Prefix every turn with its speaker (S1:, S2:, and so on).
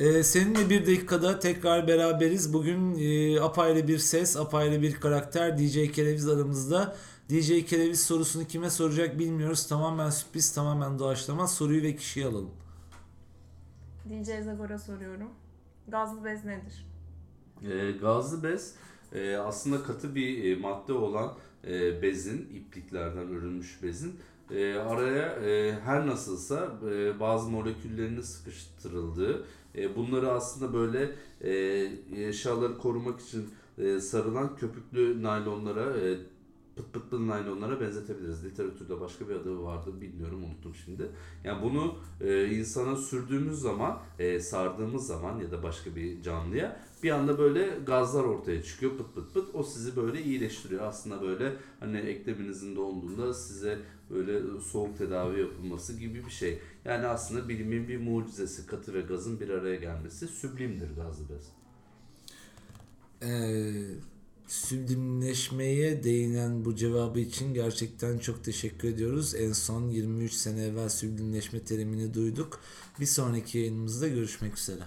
S1: Ee, seninle bir dakikada tekrar beraberiz. Bugün e, apayrı bir ses, apayrı bir karakter DJ Kereviz aramızda. DJ Kereviz sorusunu kime soracak bilmiyoruz. Tamamen sürpriz, tamamen doğaçlama. Soruyu ve kişiyi alalım.
S2: DJ Zagor'a soruyorum. Gazlı bez nedir?
S3: E, gazlı bez e, aslında katı bir e, madde olan e, bezin, ipliklerden örülmüş bezin. E, araya e, her nasılsa e, bazı moleküllerinin sıkıştırıldığı, e, bunları aslında böyle e, eşyaları korumak için e, sarılan köpüklü naylonlara, e, pıt pıtlı naylonlara benzetebiliriz. Literatürde başka bir adı vardı bilmiyorum unuttum şimdi. Yani bunu e, insana sürdüğümüz zaman, e, sardığımız zaman ya da başka bir canlıya bir anda böyle gazlar ortaya çıkıyor pıt pıt pıt. O sizi böyle iyileştiriyor. Aslında böyle hani ekleminizin donduğunda size böyle soğuk tedavi yapılması gibi bir şey. Yani aslında bilimin bir mucizesi katı ve gazın bir araya gelmesi süblimdir gazlı bez.
S1: Ee, süblimleşmeye değinen bu cevabı için gerçekten çok teşekkür ediyoruz. En son 23 sene evvel süblimleşme terimini duyduk. Bir sonraki yayınımızda görüşmek üzere.